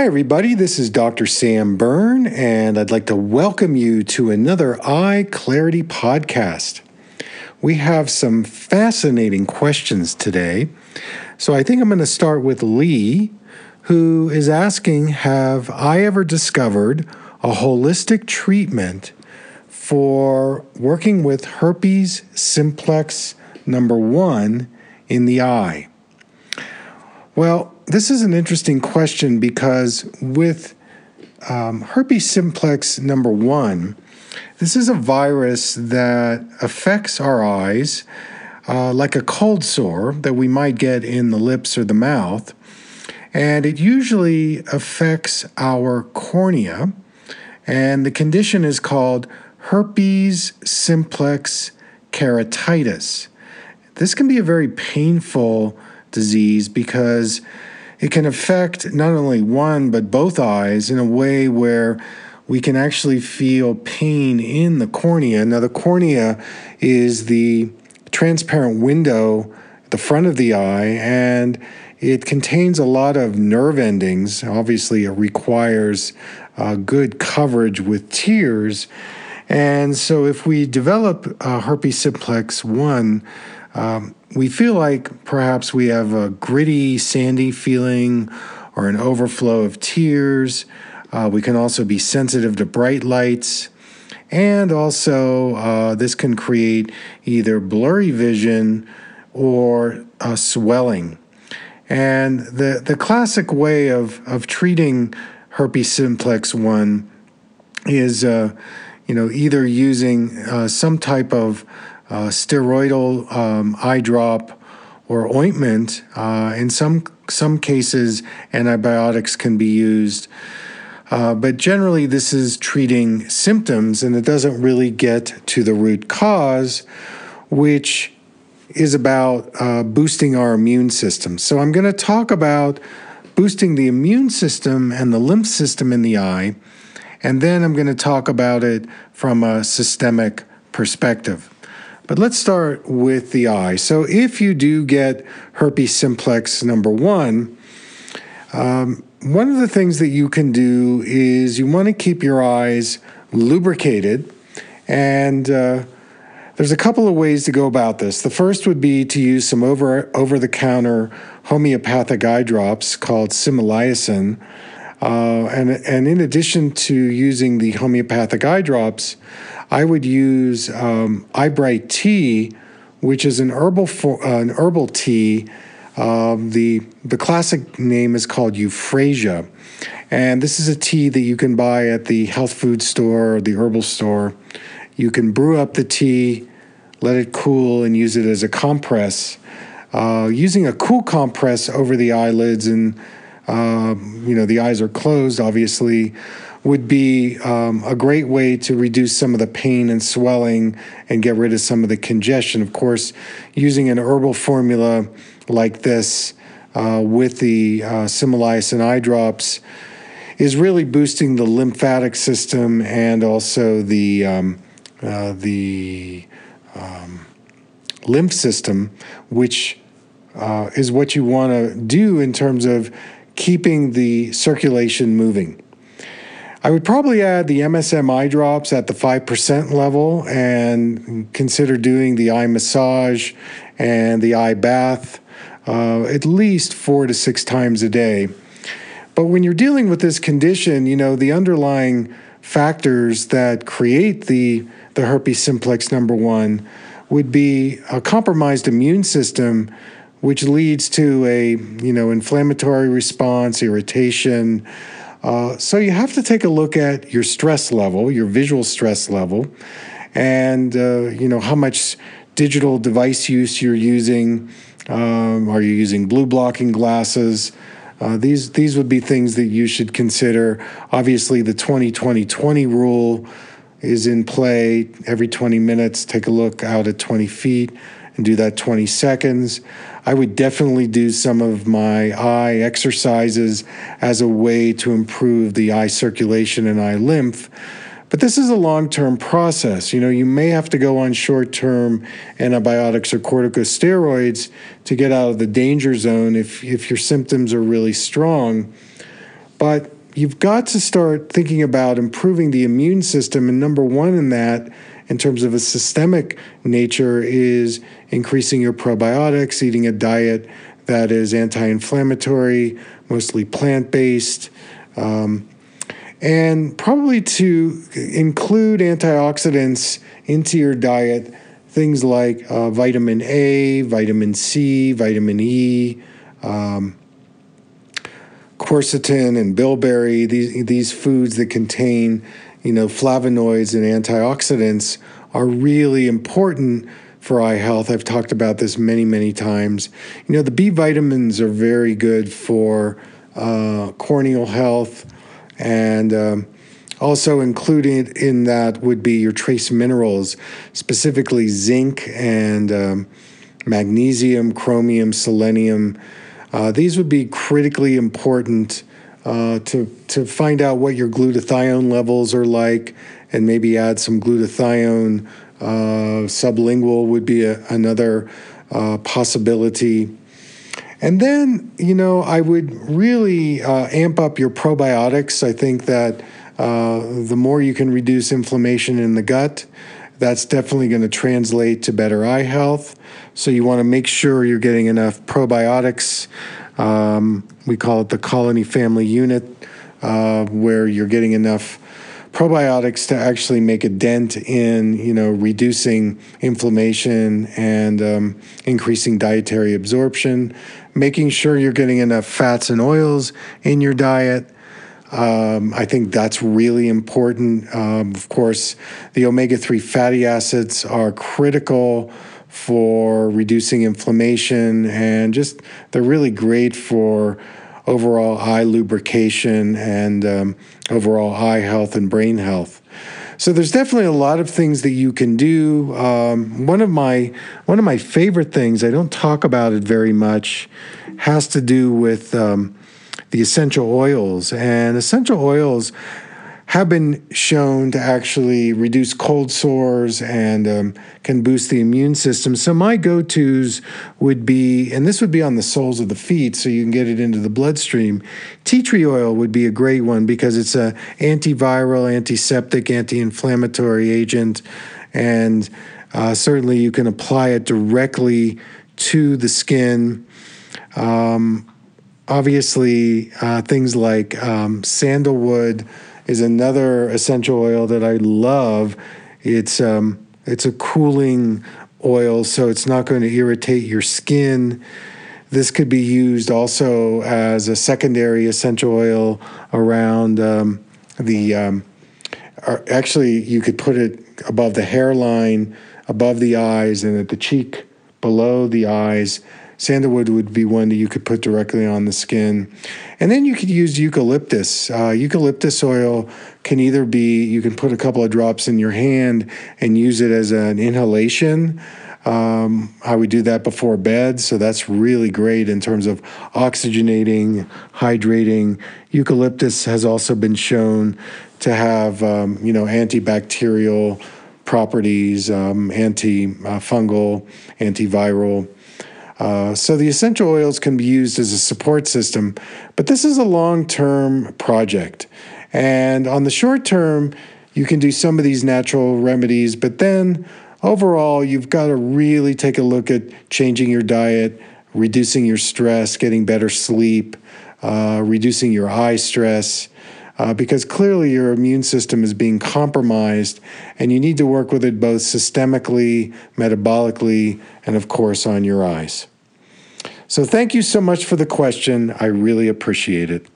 Hi, everybody. This is Dr. Sam Berne, and I'd like to welcome you to another Eye Clarity podcast. We have some fascinating questions today. So I think I'm going to start with Lee, who is asking Have I ever discovered a holistic treatment for working with herpes simplex number one in the eye? Well, this is an interesting question because with um, herpes simplex number one, this is a virus that affects our eyes uh, like a cold sore that we might get in the lips or the mouth. And it usually affects our cornea. And the condition is called herpes simplex keratitis. This can be a very painful disease because it can affect not only one but both eyes in a way where we can actually feel pain in the cornea. Now, the cornea is the transparent window at the front of the eye, and it contains a lot of nerve endings. Obviously, it requires uh, good coverage with tears. And so, if we develop uh, herpes simplex 1, um, we feel like perhaps we have a gritty, sandy feeling or an overflow of tears. Uh, we can also be sensitive to bright lights. And also, uh, this can create either blurry vision or uh, swelling. And the, the classic way of, of treating herpes simplex 1 is, uh, you know, either using uh, some type of uh, steroidal um, eye drop or ointment. Uh, in some some cases, antibiotics can be used. Uh, but generally, this is treating symptoms and it doesn't really get to the root cause, which is about uh, boosting our immune system. So, I'm going to talk about boosting the immune system and the lymph system in the eye, and then I'm going to talk about it from a systemic perspective. But let's start with the eye. So, if you do get herpes simplex number one, um, one of the things that you can do is you want to keep your eyes lubricated. And uh, there's a couple of ways to go about this. The first would be to use some over over the counter homeopathic eye drops called Similasan. Uh, and, and in addition to using the homeopathic eye drops, I would use um, Eyebright tea, which is an herbal for, uh, an herbal tea. Um, the the classic name is called Euphrasia, and this is a tea that you can buy at the health food store or the herbal store. You can brew up the tea, let it cool, and use it as a compress. Uh, using a cool compress over the eyelids, and uh, you know the eyes are closed, obviously would be um, a great way to reduce some of the pain and swelling and get rid of some of the congestion. Of course, using an herbal formula like this uh, with the uh, eye drops is really boosting the lymphatic system and also the um, uh, the um, lymph system, which uh, is what you want to do in terms of keeping the circulation moving. I would probably add the MSM eye drops at the 5% level and consider doing the eye massage and the eye bath uh, at least four to six times a day. But when you're dealing with this condition, you know, the underlying factors that create the, the herpes simplex number one would be a compromised immune system which leads to a you know inflammatory response irritation uh, so you have to take a look at your stress level, your visual stress level, and uh, you know how much digital device use you're using. Um, are you using blue blocking glasses? Uh, these these would be things that you should consider. Obviously, the 20-20-20 rule is in play. Every 20 minutes, take a look out at 20 feet and do that 20 seconds. I would definitely do some of my eye exercises as a way to improve the eye circulation and eye lymph. But this is a long term process. You know, you may have to go on short term antibiotics or corticosteroids to get out of the danger zone if, if your symptoms are really strong. But you've got to start thinking about improving the immune system. And number one in that, in terms of a systemic nature, is increasing your probiotics, eating a diet that is anti inflammatory, mostly plant based. Um, and probably to include antioxidants into your diet, things like uh, vitamin A, vitamin C, vitamin E, um, quercetin and bilberry, these these foods that contain, you know, flavonoids and antioxidants are really important for eye health. I've talked about this many, many times. You know, the B vitamins are very good for uh, corneal health, and um, also included in that would be your trace minerals, specifically zinc and um, magnesium, chromium, selenium uh, these would be critically important uh, to to find out what your glutathione levels are like, and maybe add some glutathione. Uh, sublingual would be a, another uh, possibility. And then, you know, I would really uh, amp up your probiotics. I think that uh, the more you can reduce inflammation in the gut, that's definitely going to translate to better eye health. So you want to make sure you're getting enough probiotics. Um, we call it the colony family unit, uh, where you're getting enough probiotics to actually make a dent in, you know, reducing inflammation and um, increasing dietary absorption. Making sure you're getting enough fats and oils in your diet. Um, I think that's really important. Um, of course, the omega 3 fatty acids are critical for reducing inflammation and just they're really great for overall eye lubrication and um, overall eye health and brain health. So there's definitely a lot of things that you can do. Um, one of my one of my favorite things I don't talk about it very much has to do with um, the essential oils and essential oils have been shown to actually reduce cold sores and um, can boost the immune system. So my go-tos would be, and this would be on the soles of the feet, so you can get it into the bloodstream. Tea tree oil would be a great one because it's a antiviral, antiseptic, anti-inflammatory agent, and uh, certainly you can apply it directly to the skin. Um, obviously, uh, things like um, sandalwood is another essential oil that I love. It's um, it's a cooling oil, so it's not going to irritate your skin. This could be used also as a secondary essential oil around um, the. Um, actually, you could put it above the hairline, above the eyes, and at the cheek below the eyes Sandalwood would be one that you could put directly on the skin. And then you could use eucalyptus. Uh, eucalyptus oil can either be, you can put a couple of drops in your hand and use it as an inhalation. Um, I would do that before bed, so that's really great in terms of oxygenating, hydrating. Eucalyptus has also been shown to have, um, you know, antibacterial properties, um, antifungal, antiviral. Uh, so the essential oils can be used as a support system, but this is a long term project. And on the short term, you can do some of these natural remedies, but then overall, you've got to really take a look at changing your diet, reducing your stress, getting better sleep, uh, reducing your eye stress. Uh, because clearly your immune system is being compromised, and you need to work with it both systemically, metabolically, and of course on your eyes. So thank you so much for the question. I really appreciate it.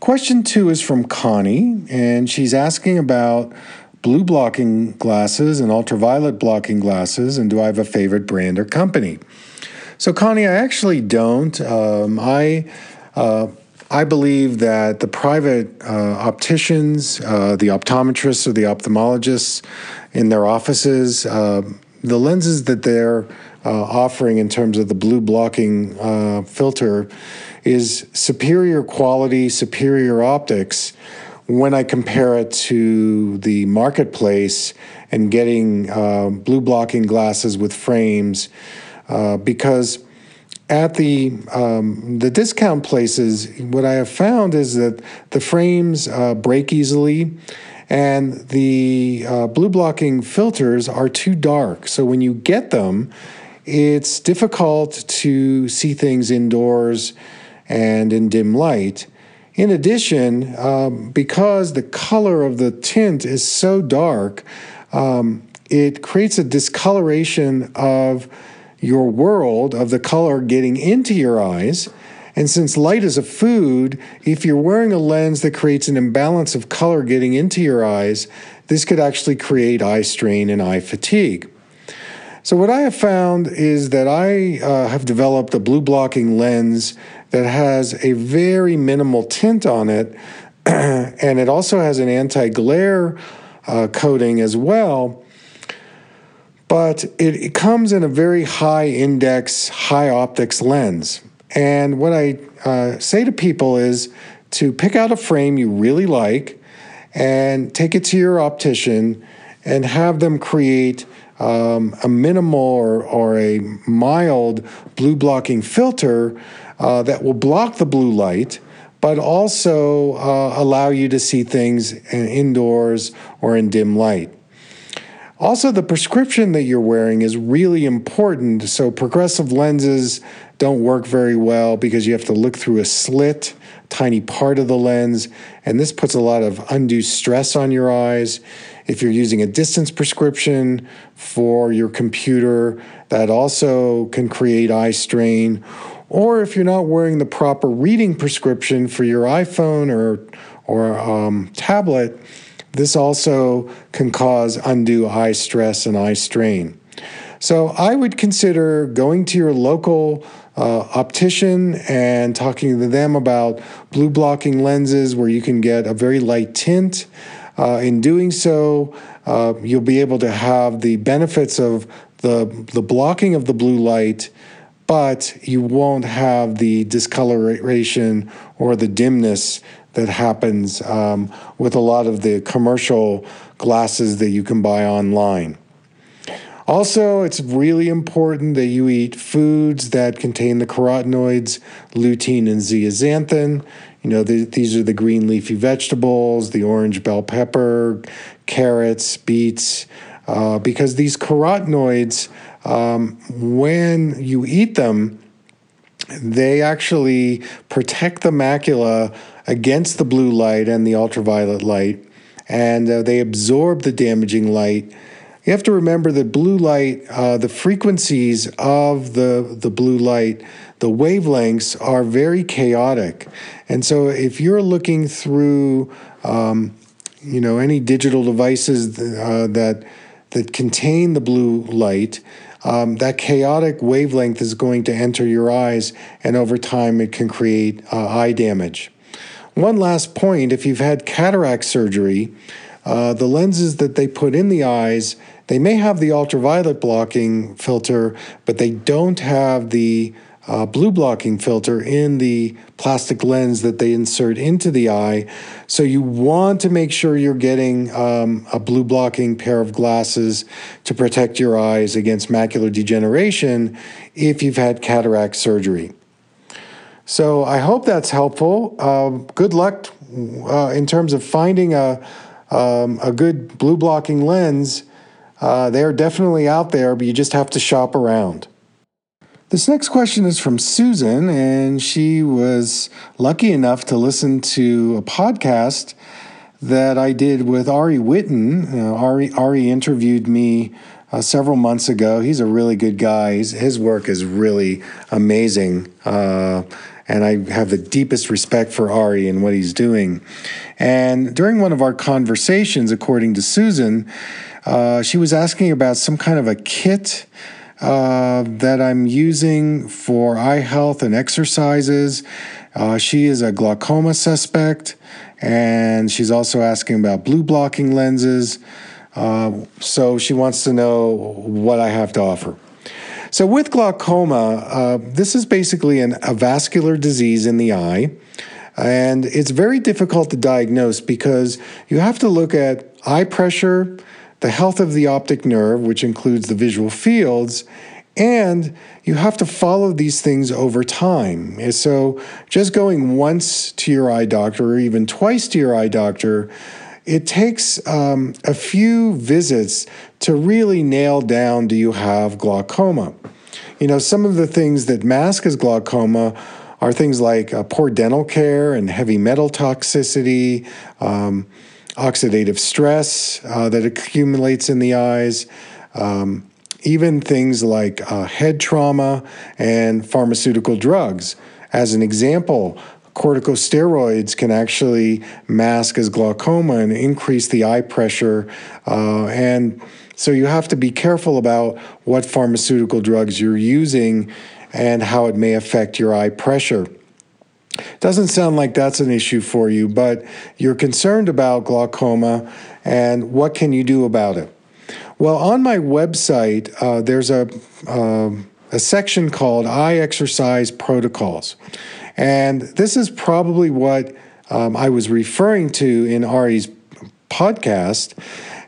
Question two is from Connie, and she's asking about blue blocking glasses and ultraviolet blocking glasses, and do I have a favorite brand or company? So, Connie, I actually don't. Um, I uh, I believe that the private uh, opticians, uh, the optometrists, or the ophthalmologists in their offices, uh, the lenses that they're uh, offering in terms of the blue blocking uh, filter is superior quality, superior optics when I compare it to the marketplace and getting uh, blue blocking glasses with frames because at the um, the discount places, what I have found is that the frames uh, break easily, and the uh, blue blocking filters are too dark. So when you get them, it's difficult to see things indoors and in dim light. In addition, um, because the color of the tint is so dark, um, it creates a discoloration of your world, of the color getting into your eyes. And since light is a food, if you're wearing a lens that creates an imbalance of color getting into your eyes, this could actually create eye strain and eye fatigue. So, what I have found is that I uh, have developed a blue blocking lens that has a very minimal tint on it, and it also has an anti glare uh, coating as well. But it, it comes in a very high index, high optics lens. And what I uh, say to people is to pick out a frame you really like and take it to your optician and have them create um, a minimal or, or, a mild blue blocking filter uh, that will block the blue light, but also uh, allow you to see things indoors or in dim light. Also, the prescription that you're wearing is really important. So, progressive lenses don't work very well because you have to look through a slit, tiny part of the lens, and this puts a lot of undue stress on your eyes. If you're using a distance prescription for your computer, that also can create eye strain. Or if you're not wearing the proper reading prescription for your iPhone or or um, tablet, this also can cause undue eye stress and eye strain. So I would consider going to your local uh, optician and talking to them about blue blocking lenses where you can get a very light tint. Uh, in doing so, uh, you'll be able to have the benefits of the, the blocking of the blue light, but you won't have the discoloration or the dimness that happens um, with a lot of the commercial glasses that you can buy online. Also, it's really important that you eat foods that contain the carotenoids lutein and zeaxanthin. You know, the, these are the green leafy vegetables, the orange bell pepper, carrots, beets, uh, because these carotenoids, um, when you eat them, they actually protect the macula against the blue light and the ultraviolet light, and uh, they absorb the damaging light. You have to remember that blue light, uh, the frequencies of the, the blue light, the wavelengths are very chaotic. And so if you're looking through, um, you know, any digital devices uh, that, that contain the blue light, um, that chaotic wavelength is going to enter your eyes, and over time it can create uh, eye damage. One last point if you've had cataract surgery, uh, the lenses that they put in the eyes, they may have the ultraviolet blocking filter, but they don't have the uh, blue blocking filter in the plastic lens that they insert into the eye. So you want to make sure you're getting um, a blue blocking pair of glasses to protect your eyes against macular degeneration if you've had cataract surgery. So I hope that's helpful. Uh, good luck uh, in terms of finding a, um, a good blue blocking lens. Uh, they're definitely out there, but you just have to shop around. This next question is from Susan, and she was lucky enough to listen to a podcast that I did with Ari Whitten. Uh, Ari, Ari interviewed me uh, several months ago. He's a really good guy. He's, his work is really amazing. Uh, and I have the deepest respect for Ari and what he's doing. And during one of our conversations, according to Susan, uh, she was asking about some kind of a kit uh, that I'm using for eye health and exercises. Uh, she is a glaucoma suspect, and she's also asking about blue blocking lenses. Uh, so she wants to know what I have to offer. So, with glaucoma, uh, this is basically an, a vascular disease in the eye. And it's very difficult to diagnose because you have to look at eye pressure, the health of the optic nerve, which includes the visual fields, And you have to follow these things over time. So, just going once to your eye doctor or even twice to your eye doctor, it takes um, a few visits to really nail down do you have glaucoma? You know, some of the things that mask as glaucoma are things like uh, poor dental care and heavy metal toxicity, um, oxidative stress uh, that accumulates in the eyes. Um, even things like uh, head trauma and pharmaceutical drugs. As an example, corticosteroids can actually mask as glaucoma and increase the eye pressure. Uh, and so you have to be careful about what pharmaceutical drugs you're using and how it may affect your eye pressure. Doesn't sound like that's an issue for you, but you're concerned about glaucoma and what can you do about it? Well, on my website, uh, there's a, uh, a section called Eye Exercise Protocols. And this is probably what um, I was referring to in Ari's podcast.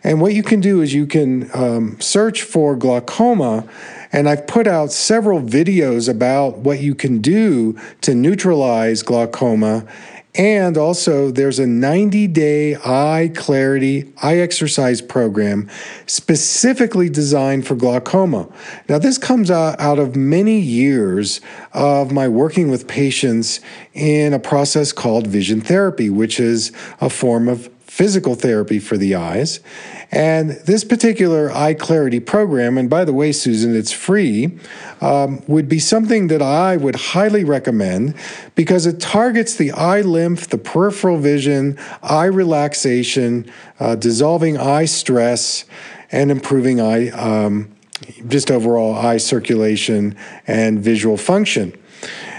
And what you can do is you can um, search for glaucoma, and I've put out several videos about what you can do to neutralize glaucoma and also, there's a 90 day eye clarity eye exercise program specifically designed for glaucoma. Now, this comes out of many years of my working with patients in a process called vision therapy, which is a form of physical therapy for the eyes. And this particular eye clarity program, and by the way, Susan, it's free, um, would be something that I would highly recommend because it targets the eye lymph, the peripheral vision, eye relaxation, uh, dissolving eye stress, and improving eye, um, just overall eye circulation and visual function.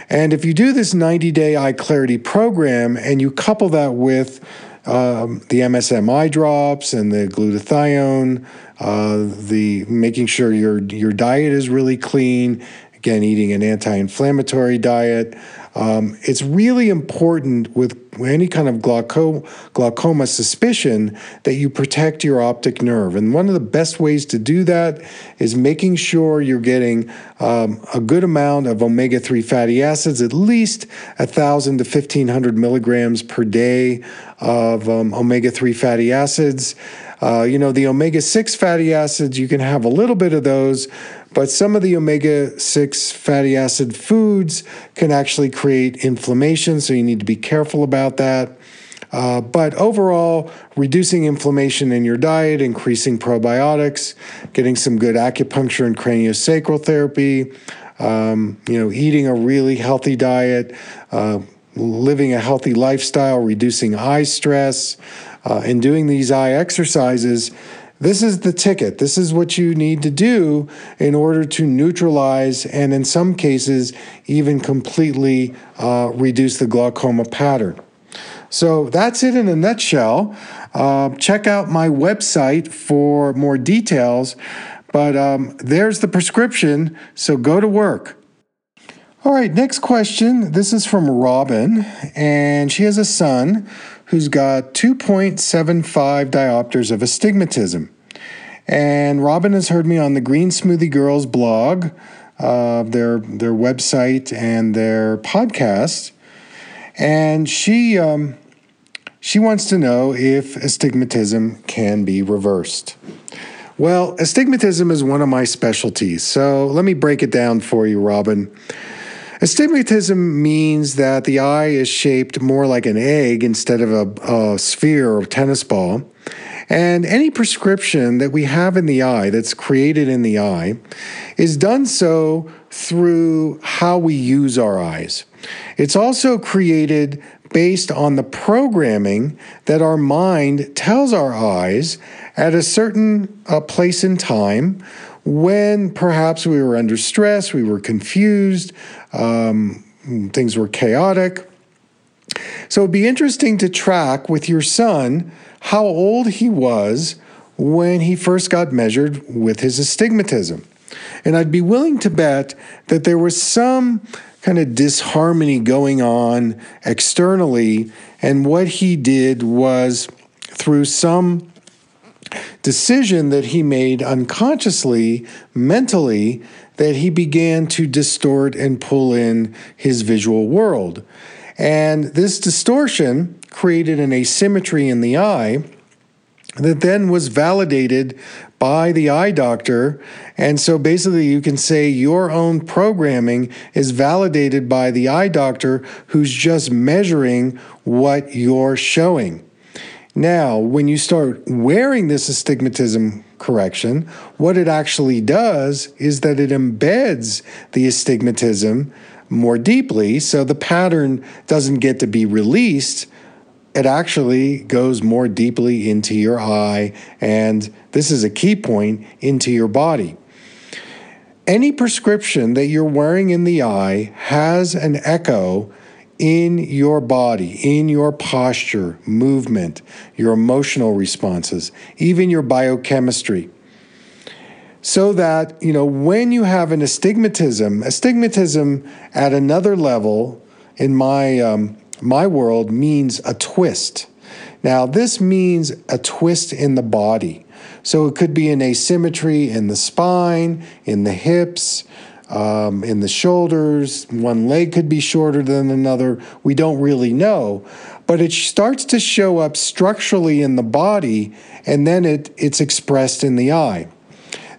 And if you do this 90 day eye clarity program and you couple that with um, the MSM eye drops and the glutathione, uh, the making sure your your diet is really clean. Again, eating an anti-inflammatory diet. Um, it's really important with any kind of glaucoma, glaucoma suspicion that you protect your optic nerve. And one of the best ways to do that is making sure you're getting um, a good amount of omega 3 fatty acids, at least 1,000 to 1,500 milligrams per day of um, omega 3 fatty acids. Uh, you know, the omega 6 fatty acids, you can have a little bit of those, but some of the omega 6 fatty acid foods can actually create inflammation, so you need to be careful about that. Uh, but overall, reducing inflammation in your diet, increasing probiotics, getting some good acupuncture and craniosacral therapy, um, you know, eating a really healthy diet, uh, living a healthy lifestyle, reducing eye stress, uh, and doing these eye exercises this is the ticket. This is what you need to do in order to neutralize and, in some cases, even completely uh, reduce the glaucoma pattern. So that's it in a nutshell. Uh, check out my website for more details. But um, there's the prescription, so go to work. All right, next question. This is from Robin, and she has a son who's got 2.75 diopters of astigmatism. And Robin has heard me on the Green Smoothie Girls blog, uh, their their website, and their podcast. And she um, she wants to know if astigmatism can be reversed. Well, astigmatism is one of my specialties, so let me break it down for you, Robin. Astigmatism means that the eye is shaped more like an egg instead of a, a sphere or a tennis ball. And any prescription that we have in the eye that's created in the eye is done so through how we use our eyes. It's also created based on the programming that our mind tells our eyes at a certain uh, place in time when perhaps we were under stress, we were confused, um, things were chaotic. So it'd be interesting to track with your son how old he was when he first got measured with his astigmatism. And I'd be willing to bet that there was some kind of disharmony going on externally, and what he did was through some decision that he made unconsciously, mentally, that he began to distort and pull in his visual world. And this distortion created an asymmetry in the eye that then was validated by the eye doctor. And so basically, you can say your own programming is validated by the eye doctor who's just measuring what you're showing. Now, when you start wearing this astigmatism correction, what it actually does is that it embeds the astigmatism more deeply so the pattern doesn't get to be released it actually goes more deeply into your eye, and this is a key point into your body. Any prescription that you're wearing in the eye has an echo in your body, in your posture, movement, your emotional responses, even your biochemistry. So that, you know, when you have an astigmatism, astigmatism at another level, in my um, my world means a twist. Now, this means a twist in the body. So it could be an asymmetry in the spine, in the hips, um, in the shoulders. One leg could be shorter than another. We don't really know. But it starts to show up structurally in the body, and then it, it's expressed in the eye.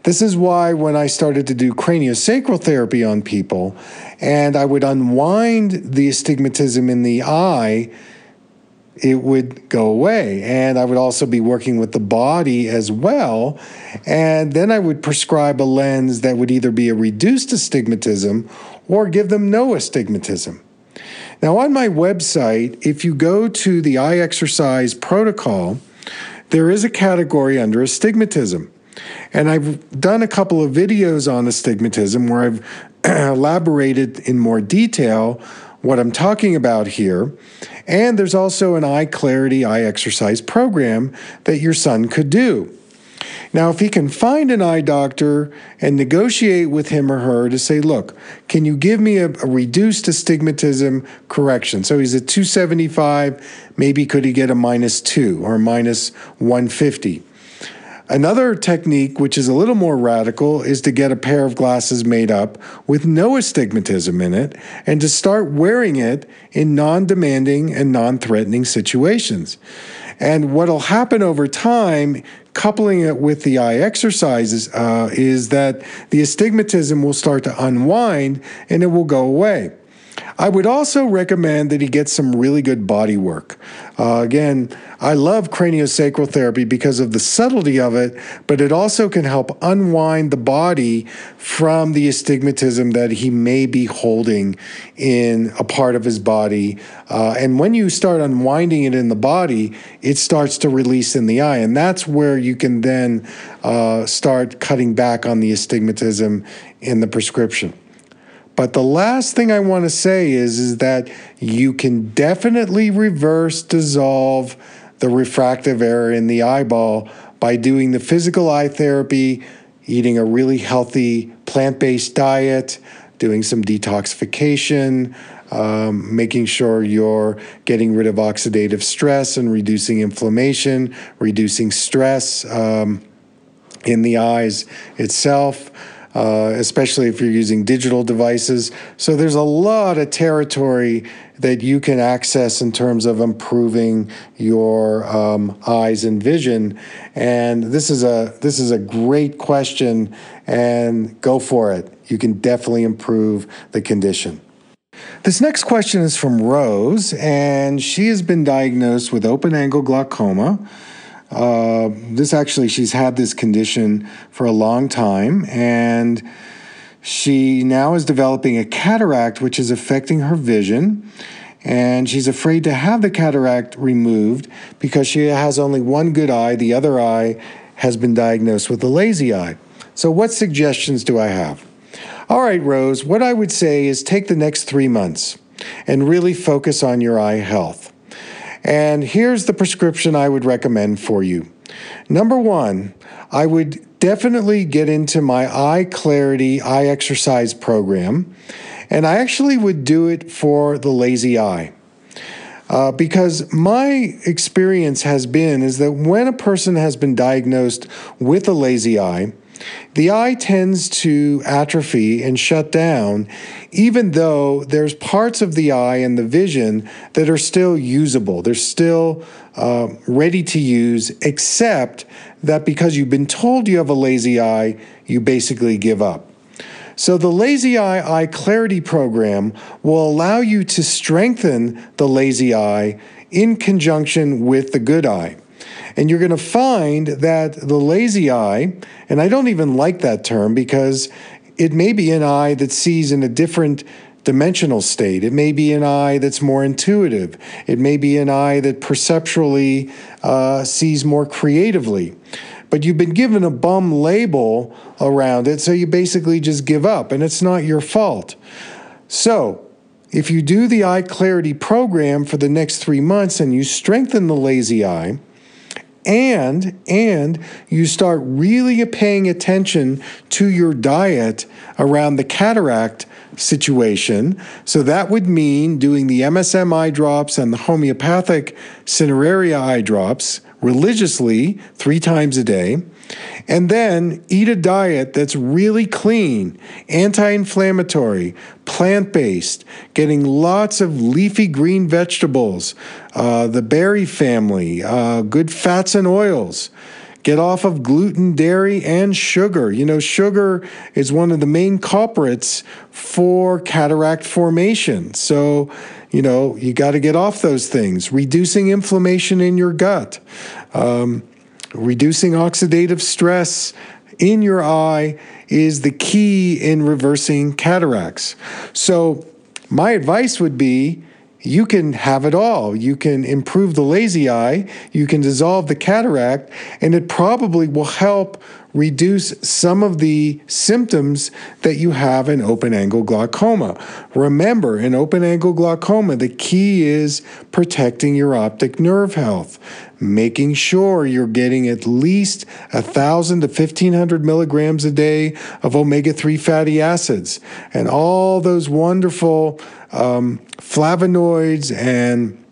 This is why when I started to do craniosacral therapy on people and I would unwind the astigmatism in the eye, it would go away. And I would also be working with the body as well. And then I would prescribe a lens that would either be a reduced astigmatism or give them no astigmatism. Now, on my website, if you go to the eye exercise protocol, there is a category under astigmatism. And I've done a couple of videos on astigmatism where I've elaborated in more detail what I'm talking about here. And there's also an eye clarity eye exercise program that your son could do. Now, if he can find an eye doctor and negotiate with him or her to say, look, can you give me a, a, reduced astigmatism correction? So he's at 275, maybe could he get a minus two or minus 150? Another technique, which is a little more radical, is to get a pair of glasses made up with no astigmatism in it and to start wearing it in non demanding and non threatening situations. And what'll happen over time, coupling it with the eye exercises, uh, is that the astigmatism will start to unwind and it will go away. I would also recommend that he get some really good body work. Uh, again, I love craniosacral therapy because of the subtlety of it, but it also can help unwind the body from the astigmatism that he may be holding in a part of his body. Uh, and when you start unwinding it in the body, it starts to release in the eye. And that's where you can then uh, start cutting back on the astigmatism in the prescription. But the last thing I want to say is, is that you can definitely reverse dissolve the refractive error in the eyeball by doing the physical eye therapy, eating a really healthy plant based diet, doing some detoxification, um, making sure you're getting rid of oxidative stress and reducing inflammation, reducing stress um, in the eyes itself uh, especially if you're using digital devices. So there's a lot of territory that you can access in terms of improving your um, eyes and vision. And this is a this is a great question, and go for it. You can definitely improve the condition. This next question is from Rose, and she has been diagnosed with open angle glaucoma. Uh, this actually, she's had this condition for a long time, and she now is developing a cataract, which is affecting her vision. And she's afraid to have the cataract removed because she has only one good eye. The other eye has been diagnosed with a lazy eye. So, what suggestions do I have? All right, Rose, what I would say is take the next three months and really focus on your eye health. And here's the prescription I would recommend for you. Number one, I would definitely get into my eye clarity eye exercise program. And I actually would do it for the lazy eye. Uh, because my experience has been is that when a person has been diagnosed with a lazy eye, the eye tends to atrophy and shut down, even though there's parts of the eye and the vision that are still usable. They're still uh, ready to use, except that because you've been told you have a lazy eye, you basically give up. So, the Lazy Eye Eye Clarity Program will allow you to strengthen the lazy eye in conjunction with the good eye. And you're going to find that the lazy eye, and I don't even like that term because it may be an eye that sees in a different dimensional state. It may be an eye that's more intuitive. It may be an eye that perceptually uh, sees more creatively. But you've been given a bum label around it, so you basically just give up, and it's not your fault. So, if you do the eye clarity program for the next three months and you strengthen the lazy eye, and and you start really paying attention to your diet around the cataract situation. So that would mean doing the MSM eye drops and the homeopathic cineraria eye drops religiously 3 times a day and then eat a diet that's really clean, anti inflammatory, plant based, getting lots of leafy green vegetables, uh, the berry family, uh, good fats and oils. Get off of gluten, dairy, and sugar. You know, sugar is one of the main culprits for cataract formation. So, you know, you got to get off those things. Reducing inflammation in your gut. Um, reducing oxidative stress in your eye is the key in reversing cataracts. So, my advice would be you can have it all. You can improve the lazy eye, you can dissolve the cataract, and it probably will help reduce some of the symptoms that you have in open angle glaucoma. Remember, in open angle glaucoma, the key is protecting your optic nerve health, making sure you're getting at least 1,000 to 1,500 milligrams a day of omega 3 fatty acids and all those wonderful um, flavonoids and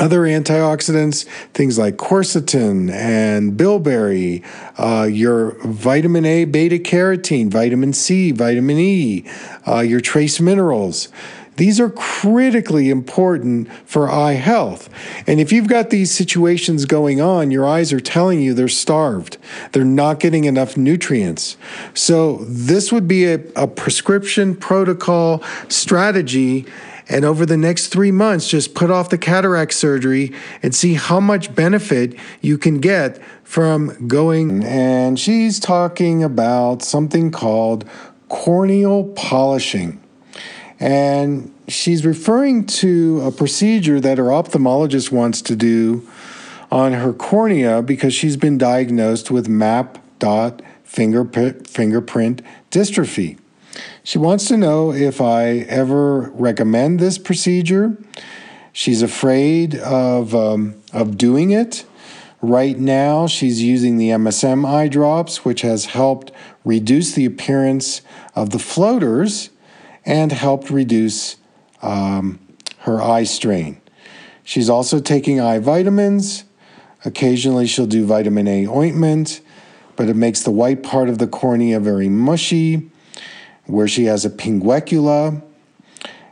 other antioxidants, things like quercetin and bilberry, uh, your vitamin A, beta carotene, vitamin C, vitamin E, uh, your trace minerals. These are critically important for eye health. And if you've got these situations going on, your eyes are telling you they're starved. They're not getting enough nutrients. So, this would be a, a prescription protocol strategy and over the next three months, just put off the cataract surgery and see how much benefit you can get from going. And she's talking about something called corneal polishing. And she's referring to a procedure that her ophthalmologist wants to do on her cornea because she's been diagnosed with MAP dot fingerprint, fingerprint dystrophy. She wants to know if I ever recommend this procedure. She's afraid of, um, of doing it. Right now, she's using the MSM eye drops, which has helped reduce the appearance of the floaters and helped reduce um, her eye strain. She's also taking eye vitamins. Occasionally, she'll do vitamin A ointment, but it makes the white part of the cornea very mushy where she has a pinguecula,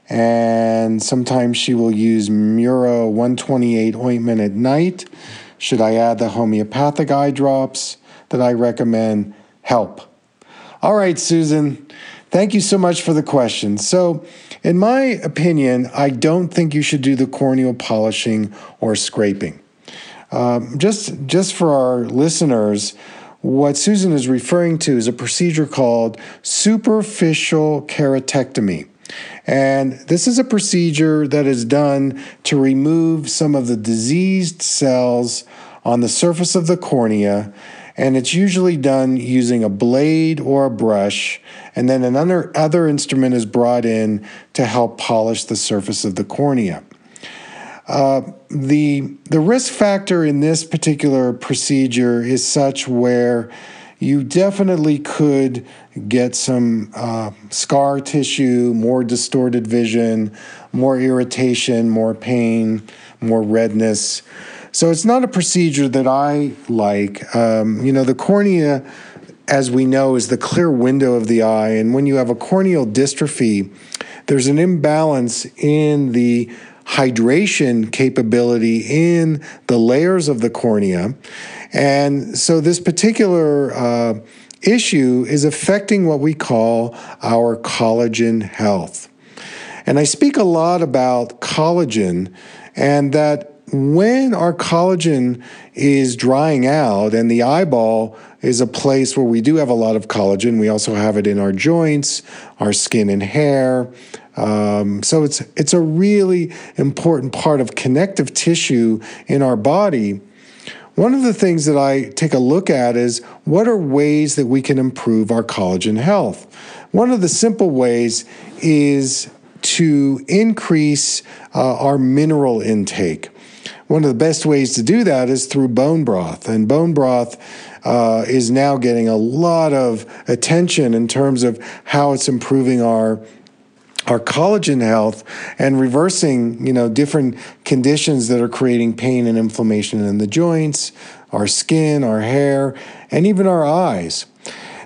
and sometimes she will use Muro 128 ointment at night. Should I add the homeopathic eye drops that I recommend? Help. All right, Susan, thank you so much for the question. So, in my opinion, I don't think you should do the corneal polishing or scraping. Um, just, just for our listeners, what Susan is referring to is a procedure called superficial keratectomy. And this is a procedure that is done to remove some of the diseased cells on the surface of the cornea. And it's usually done using a blade or a brush. And then another other instrument is brought in to help polish the surface of the cornea. Uh, the the risk factor in this particular procedure is such where you definitely could get some uh, scar tissue, more distorted vision, more irritation, more pain, more redness. So it's not a procedure that I like. Um, you know, the cornea as we know, is the clear window of the eye. And when you have a corneal dystrophy, there's an imbalance in the hydration capability in the layers of the cornea. And so this particular uh, issue is affecting what we call our collagen health. And I speak a lot about collagen and that when our collagen is drying out and the eyeball is a place where we do have a lot of collagen, we also have it in our joints, our skin and hair. Um, so it's it's a really important part of connective tissue in our body. One of the things that I take a look at is what are ways that we can improve our collagen health. One of the simple ways is to increase uh, our mineral intake. One of the best ways to do that is through bone broth, and bone broth uh, is now getting a lot of attention in terms of how it's improving our our collagen health and reversing, you know, different conditions that are creating pain and inflammation in the joints, our skin, our hair, and even our eyes.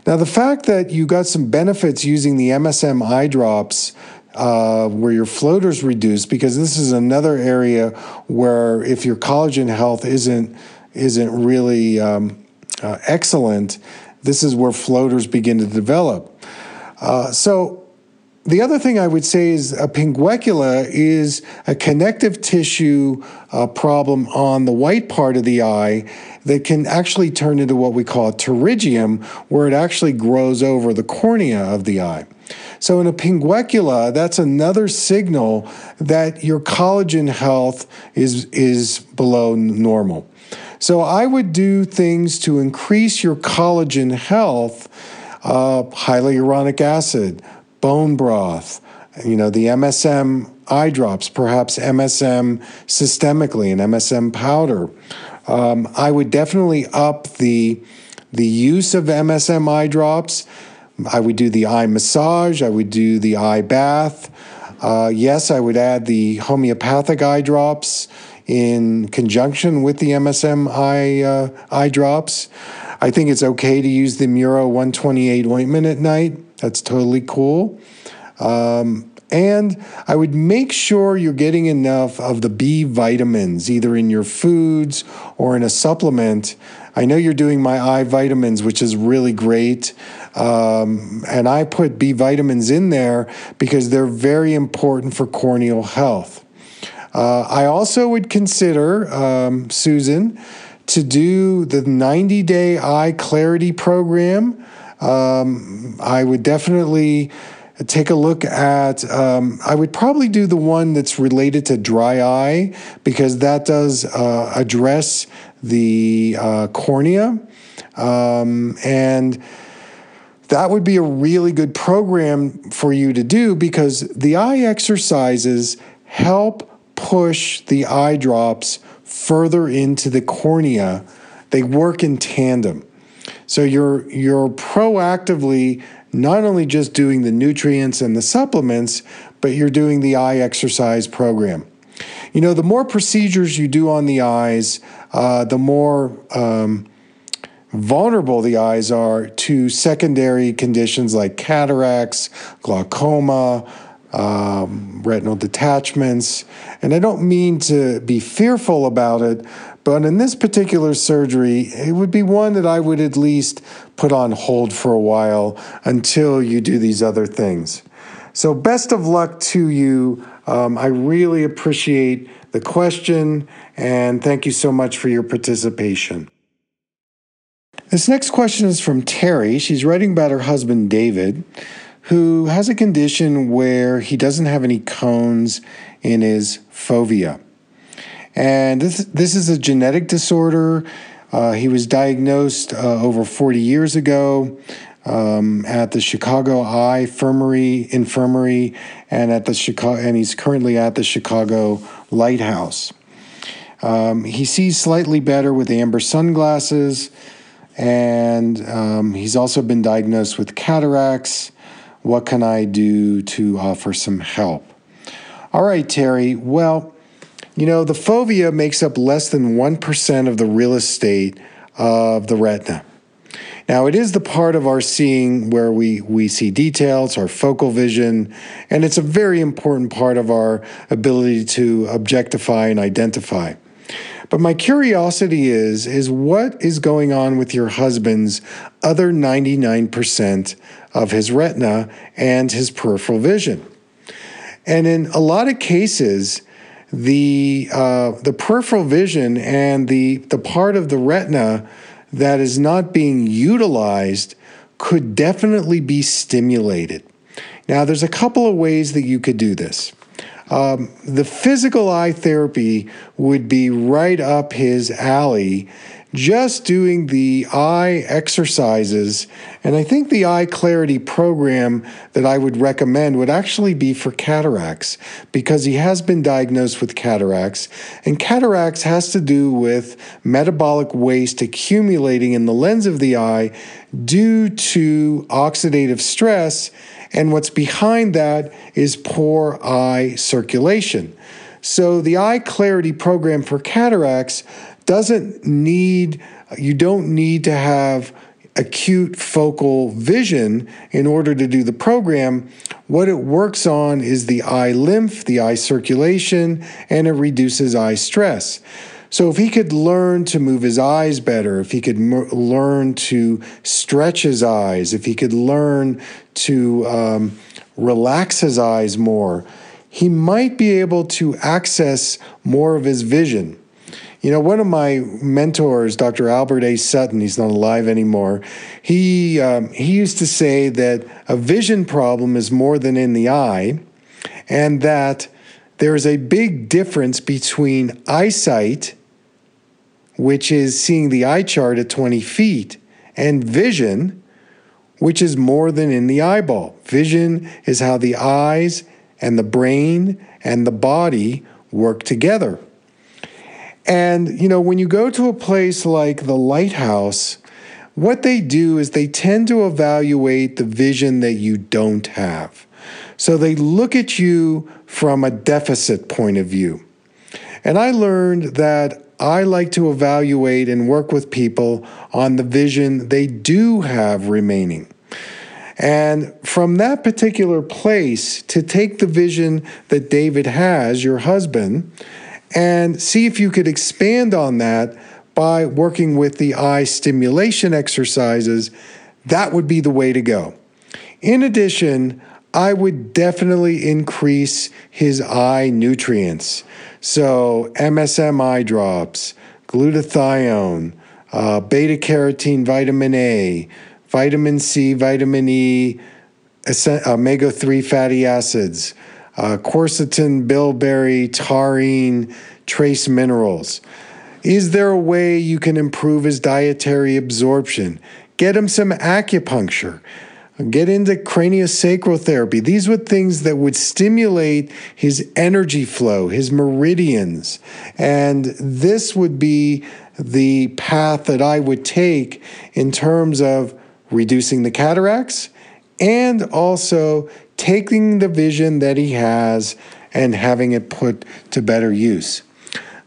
Now, the fact that you got some benefits using the MSM eye drops uh, where your floaters reduced, because this is another area where if your collagen health isn't isn't really um, uh, excellent, this is where floaters begin to develop. Uh, so the other thing I would say is a pinguecula is a connective tissue uh, problem on the white part of the eye that can actually turn into what we call a pterygium, where it actually grows over the cornea of the eye. So, in a pinguecula, that's another signal that your collagen health is, is below normal. So, I would do things to increase your collagen health uh, hyaluronic acid bone broth, you know, the MSM eye drops, perhaps MSM systemically and MSM powder. Um, I would definitely up the the use of MSM eye drops. I would do the eye massage. I would do the eye bath. Uh, yes, I would add the homeopathic eye drops in conjunction with the MSM eye uh, eye drops. I think it's okay to use the Muro 128 ointment at night. That's totally cool. Um, and I would make sure you're getting enough of the B vitamins, either in your foods or in a supplement. I know you're doing my eye vitamins, which is really great. Um, and I put B vitamins in there because they're very important for corneal health. Uh, I also would consider, um, Susan, to do the 90 day eye clarity program um, I would definitely take a look at um, i would probably do the one that's related to dry eye because that does uh, address the uh, cornea. Um, and that would be a really good program for you to do because the eye exercises help push the eye drops further into the cornea. They work in tandem. So you're you're proactively not only just doing the nutrients and the supplements, but you're doing the eye exercise program. You know, the more procedures you do on the eyes, uh, the more um, vulnerable the eyes are to secondary conditions like cataracts, glaucoma, um, retinal detachments. And I don't mean to be fearful about it, but in this particular surgery, it would be one that I would at least put on hold for a while until you do these other things. So, best of luck to you. Um, I really appreciate the question and thank you so much for your participation. This next question is from Terry. She's writing about her husband, David, who has a condition where he doesn't have any cones in his fovea. And this, this is a genetic disorder. Uh, he was diagnosed uh, over 40 years ago um, at the Chicago Eye Infirmary, Infirmary and at the Chicago, and he's currently at the Chicago Lighthouse. Um, he sees slightly better with amber sunglasses, and um, he's also been diagnosed with cataracts. What can I do to offer some help? All right, Terry. Well, you know, the fovea makes up less than 1% of the real estate of the retina. Now, it is the part of our seeing where we, we see details, our focal vision, and it's a very important part of our ability to objectify and identify. But my curiosity is is what is going on with your husband's other 99% of his retina and his peripheral vision? And in a lot of cases, the uh, the peripheral vision and the the part of the retina that is not being utilized could definitely be stimulated. Now, there's a couple of ways that you could do this. Um, the physical eye therapy would be right up his alley just doing the eye exercises. And I think the eye clarity program that I would recommend would actually be for cataracts because he has been diagnosed with cataracts. And cataracts has to do with metabolic waste accumulating in the lens of the eye due to oxidative stress. And what's behind that is poor eye circulation. So, the eye clarity program for cataracts doesn't need, you don't need to have acute focal vision in order to do the program. What it works on is the eye lymph, the eye circulation, and it reduces eye stress. So, if he could learn to move his eyes better, if he could m- learn to stretch his eyes, if he could learn to um, relax his eyes more, he might be able to access more of his vision. You know, one of my mentors, Dr. Albert A. Sutton, he's not alive anymore. He um, he used to say that a vision problem is more than in the eye, and that there is a big difference between eyesight, which is seeing the eye chart at 20 feet, and vision, which is more than in the eyeball. Vision is how the eyes and the brain and the body work together. And, you know, when you go to a place like the lighthouse, what they do is they tend to evaluate the vision that you don't have. So they look at you from a deficit point of view. And I learned that I like to evaluate and work with people on the vision they do have remaining. And from that particular place, to take the vision that David has, your husband, and see if you could expand on that by working with the eye stimulation exercises. That would be the way to go. In addition, I would definitely increase his eye nutrients. So, MSM eye drops, glutathione, uh, beta carotene, vitamin A, vitamin C, vitamin E, omega 3 fatty acids, uh, quercetin, bilberry, taurine, trace minerals. Is there a way you can improve his dietary absorption? Get him some acupuncture. Get into craniosacral therapy. These were things that would stimulate his energy flow, his meridians. And this would be the path that I would take in terms of reducing the cataracts and also taking the vision that he has and having it put to better use.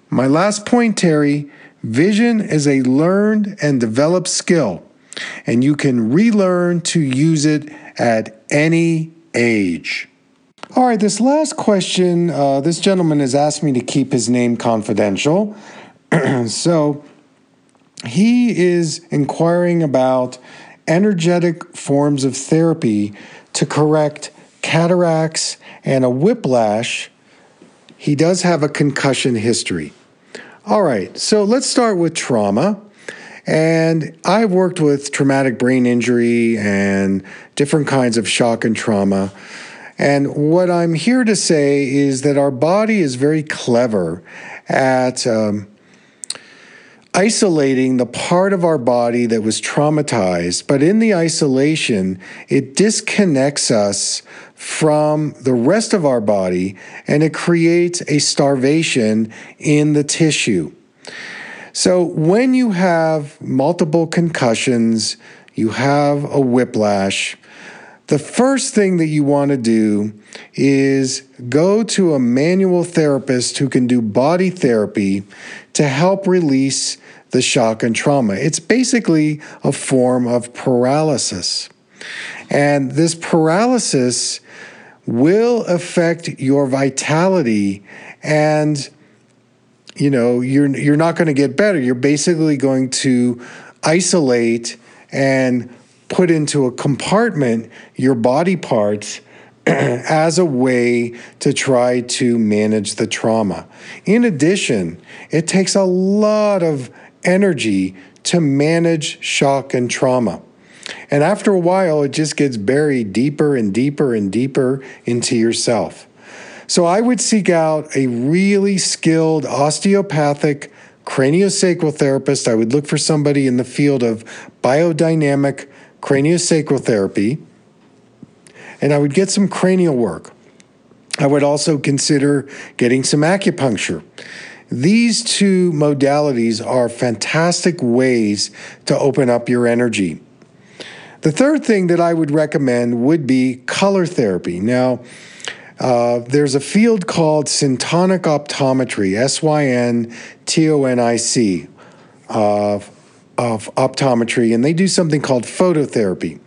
My last point, Terry vision is a learned and developed skill, and you can relearn to use it at any age. All right, this last question uh, this gentleman has asked me to keep his name confidential. so he is inquiring about energetic forms of therapy to correct cataracts, and a whiplash, he does have a concussion history. All right, so let's start with trauma. And I've worked with traumatic brain injury and different kinds of shock and trauma. And what I'm here to say is that our body is very clever at um, isolating the part of our body that was traumatized, but in the isolation, it disconnects us from the rest of our body and it creates a starvation in the tissue. So, when you have multiple concussions, you have a whiplash, the first thing that you want to do is go to a manual therapist who can do body therapy to help release the shock and trauma. It's basically a form of paralysis. And this paralysis will affect your vitality and you know you're you're not going to get better you're basically going to isolate and put into a compartment your body parts as a way to try to manage the trauma. In addition, it takes a lot of energy to manage shock and trauma. And after a while, it just gets buried deeper and deeper and deeper into yourself. So I would seek out a really skilled osteopathic craniosacral therapist. I would look for somebody in the field of biodynamic craniosacral therapy, and I would get some cranial work. I would also consider getting some acupuncture. These two modalities are fantastic ways to open up your energy. The third thing that I would recommend would be color therapy. Now, uh, there's a field called syntonic optometry, S Y N T O N I C, of optometry, and they do something called phototherapy.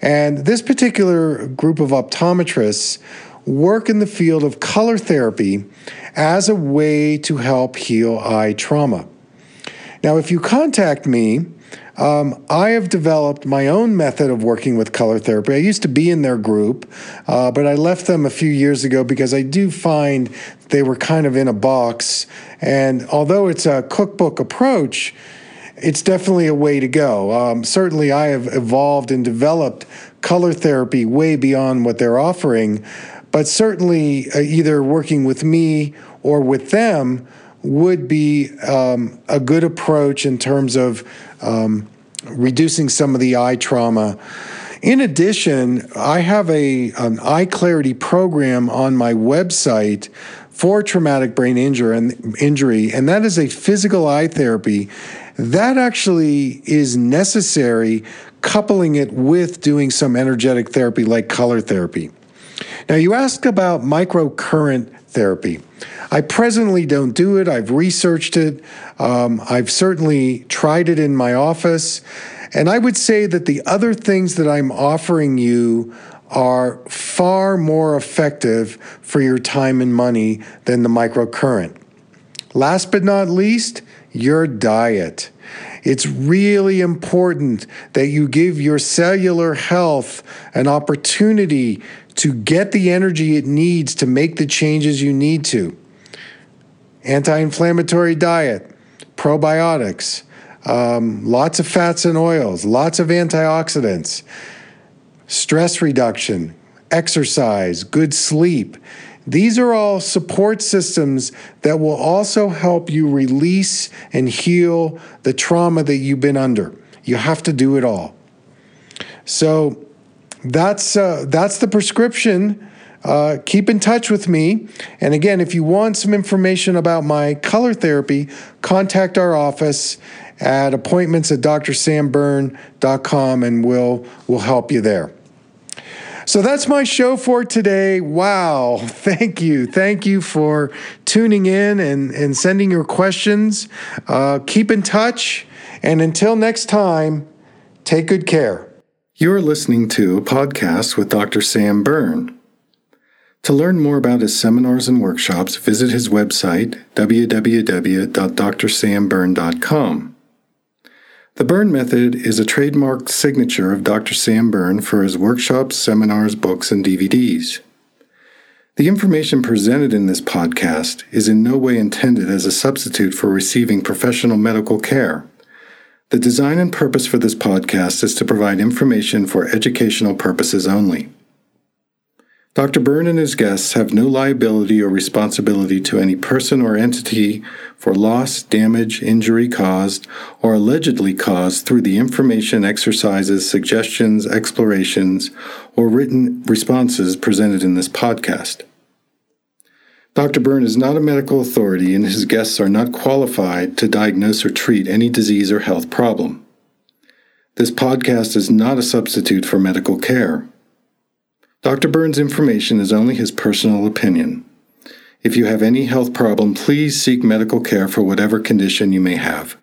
And this particular group of optometrists work in the field of color therapy as a way to help heal eye trauma. Now, if you contact me, um, I have developed my own method of working with color therapy. I used to be in their group, uh, but I left them a few years ago because I do find they were kind of in a box. And although it's a cookbook approach, it's definitely a way to go. Um, certainly, I have evolved and developed color therapy way beyond what they're offering, but certainly, uh, either working with me or with them would be um, a good approach in terms of um, reducing some of the eye trauma. In addition, I have a an eye clarity program on my website for traumatic brain injury and injury, and that is a physical eye therapy that actually is necessary, coupling it with doing some energetic therapy like color therapy. Now, you asked about microcurrent therapy. I presently don't do it. I've researched it. Um, I've certainly tried it in my office. And I would say that the other things that I'm offering you are far more effective for your time and money than the microcurrent. Last but not least, your diet. It's really important that you give your cellular health an opportunity to get the energy it needs to make the changes you need to. Anti inflammatory diet, probiotics, um, lots of fats and oils, lots of antioxidants, stress reduction, exercise, good sleep. These are all support systems that will also help you release and heal the trauma that you've been under. You have to do it all. So, that's uh, that's the prescription. Uh, keep in touch with me. And again, if you want some information about my color therapy, contact our office at appointments at drsamberne.com and we'll, we'll help you there. So that's my show for today. Wow. Thank you. Thank you for tuning in and, and sending your questions. Uh, keep in touch. And until next time, take good care. You're listening to a podcast with Dr. Sam Berne. To learn more about his seminars and workshops, visit his website, www.drsamberne.com. The Berne Method is a trademarked signature of Dr. Sam Berne for his workshops, seminars, books, and DVDs. The information presented in this podcast is in no way intended as a substitute for receiving professional medical care. The design and purpose for this podcast is to provide information for educational purposes only. Dr. Berne and his guests have no liability or responsibility to any person or entity for loss, damage, injury caused, or allegedly caused through the information, exercises, suggestions, explorations, or written responses presented in this podcast. Dr. Berne is not a medical authority, and his guests are not qualified to diagnose or treat any disease or health problem. This podcast is not a substitute for medical care. Dr. Berne's information is only his personal opinion. If you have any health problem, please seek medical care for whatever condition you may have.